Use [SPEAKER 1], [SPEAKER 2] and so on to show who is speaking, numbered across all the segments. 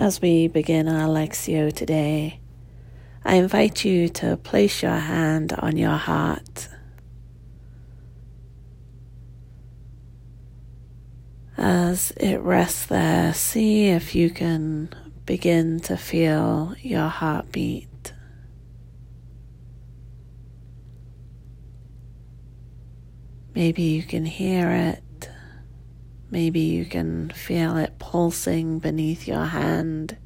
[SPEAKER 1] As we begin our Lectio today, I invite you to place your hand on your heart. As it rests there, see if you can begin to feel your heartbeat. Maybe you can hear it. Maybe you can feel it pulsing beneath your hand.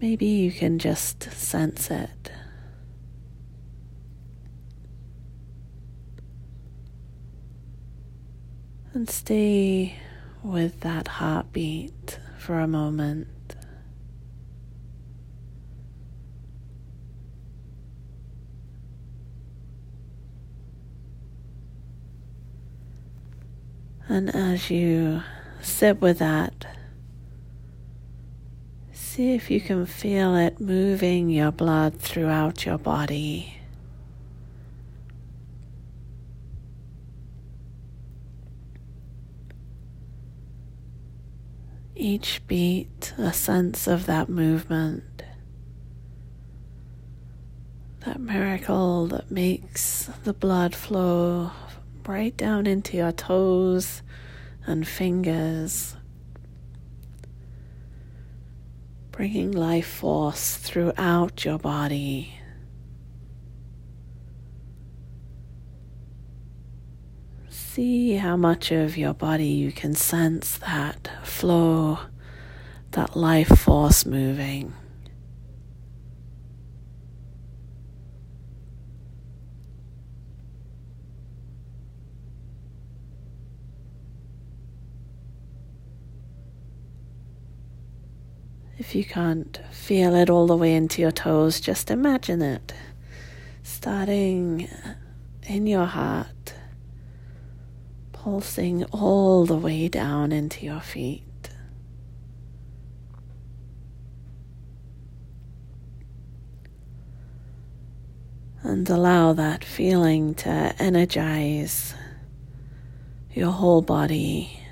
[SPEAKER 1] Maybe you can just sense it. And stay with that heartbeat for a moment. And as you sit with that, see if you can feel it moving your blood throughout your body. Each beat, a sense of that movement, that miracle that makes the blood flow right down into your toes and fingers, bringing life force throughout your body. See how much of your body you can sense that flow, that life force moving. If you can't feel it all the way into your toes, just imagine it starting in your heart, pulsing all the way down into your feet. And allow that feeling to energize your whole body.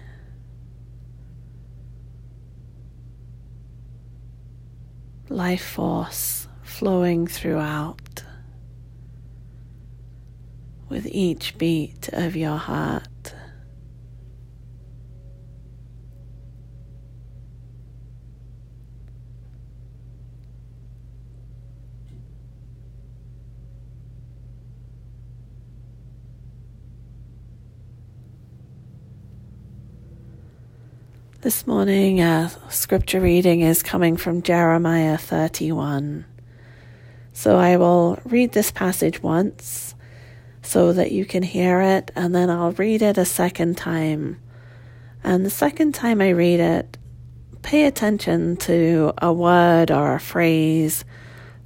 [SPEAKER 1] Life force flowing throughout with each beat of your heart. This morning, our scripture reading is coming from Jeremiah 31. So I will read this passage once so that you can hear it, and then I'll read it a second time. And the second time I read it, pay attention to a word or a phrase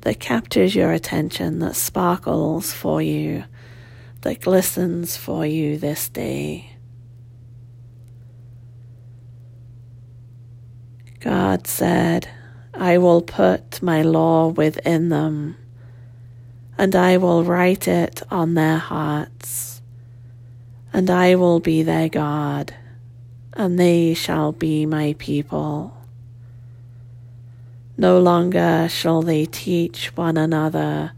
[SPEAKER 1] that captures your attention, that sparkles for you, that glistens for you this day. God said, I will put my law within them, and I will write it on their hearts, and I will be their God, and they shall be my people. No longer shall they teach one another,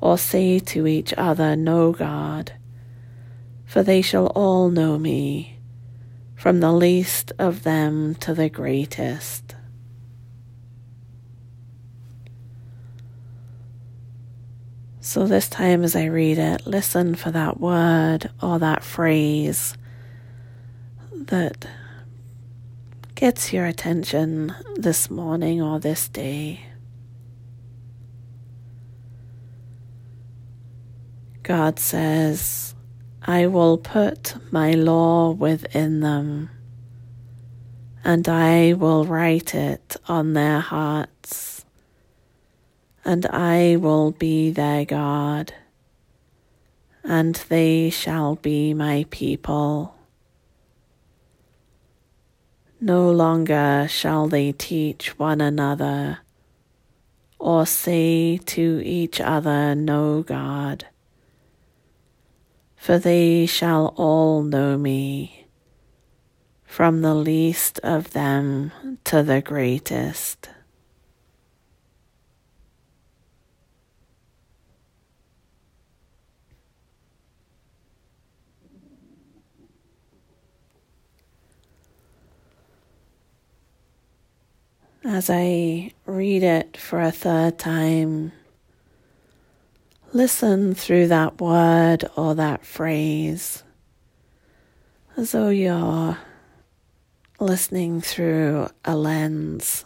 [SPEAKER 1] or say to each other, Know God, for they shall all know me from the least of them to the greatest. So, this time as I read it, listen for that word or that phrase that gets your attention this morning or this day. God says, I will put my law within them, and I will write it on their hearts, and I will be their God, and they shall be my people. No longer shall they teach one another, or say to each other, Know God for they shall all know me, from the least of them to the greatest. As I read it for a third time, listen through that word or that phrase as though you're listening through a lens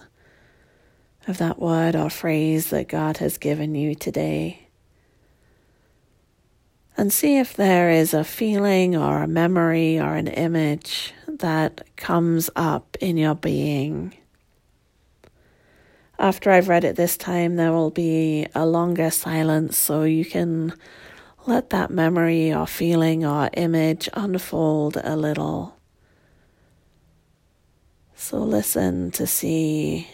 [SPEAKER 1] of that word or phrase that God has given you today. And see if there is a feeling or a memory or an image that comes up in your being. After I've read it this time, there will be a longer silence so you can let that memory or feeling or image unfold a little. So listen to see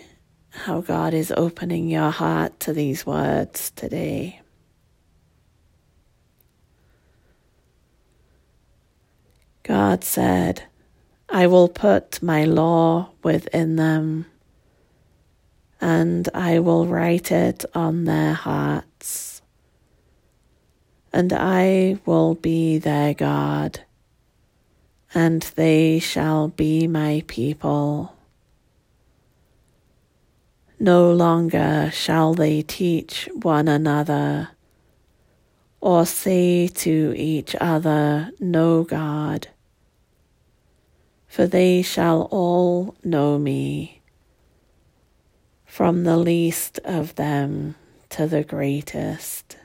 [SPEAKER 1] how God is opening your heart to these words today. God said, I will put my law within them, and I will write it on their hearts, and I will be their God and they shall be my people. No longer shall they teach one another, or say to each other, Know God, for they shall all know me, from the least of them to the greatest.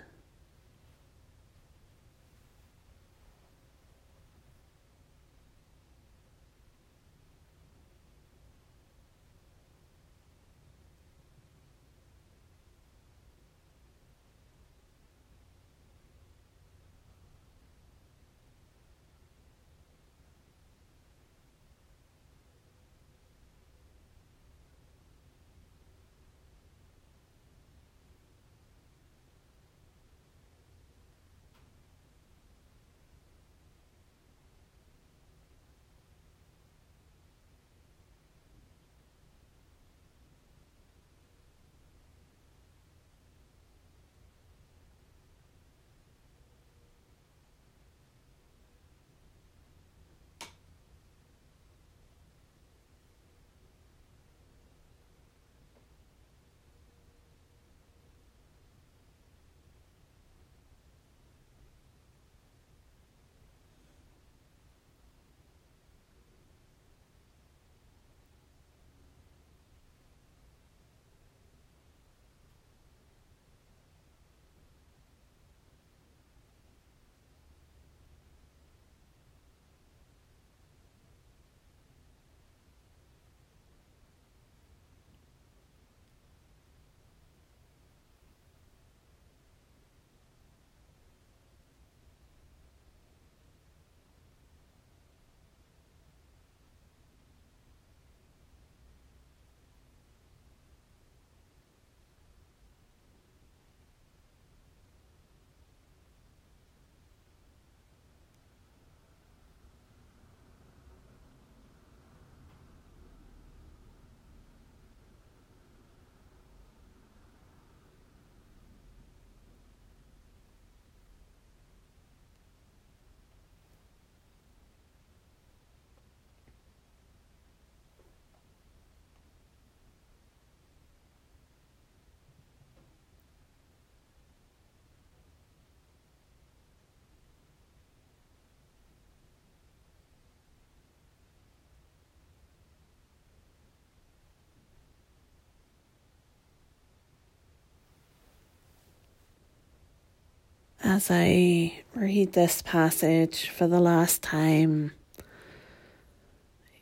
[SPEAKER 1] As I read this passage for the last time,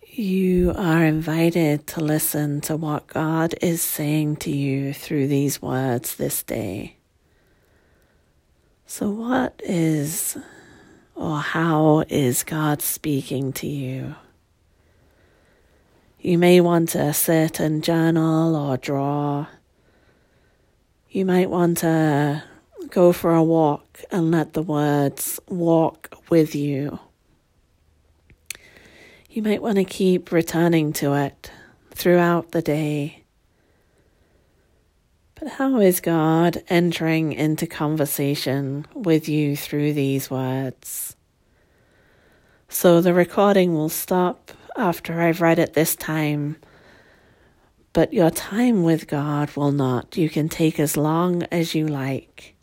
[SPEAKER 1] you are invited to listen to what God is saying to you through these words this day. So, what is or how is God speaking to you? You may want to sit and journal or draw. You might want to go for a and let the words walk with you. You might want to keep returning to it throughout the day. But how is God entering into conversation with you through these words? So the recording will stop after I've read it this time, but your time with God will not. You can take as long as you like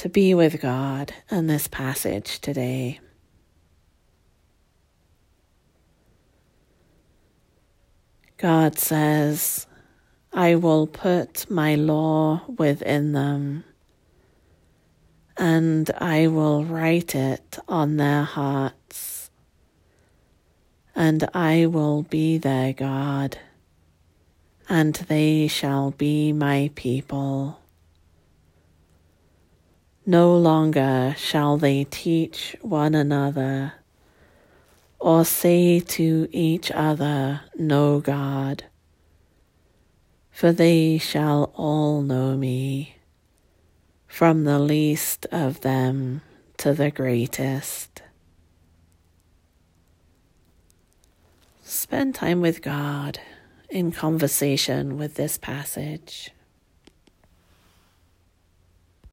[SPEAKER 1] to be with God in this passage today. God says, I will put my law within them, and I will write it on their hearts, and I will be their God, and they shall be my people. No longer shall they teach one another or say to each other, Know God, for they shall all know me, from the least of them to the greatest. Spend time with God in conversation with this passage.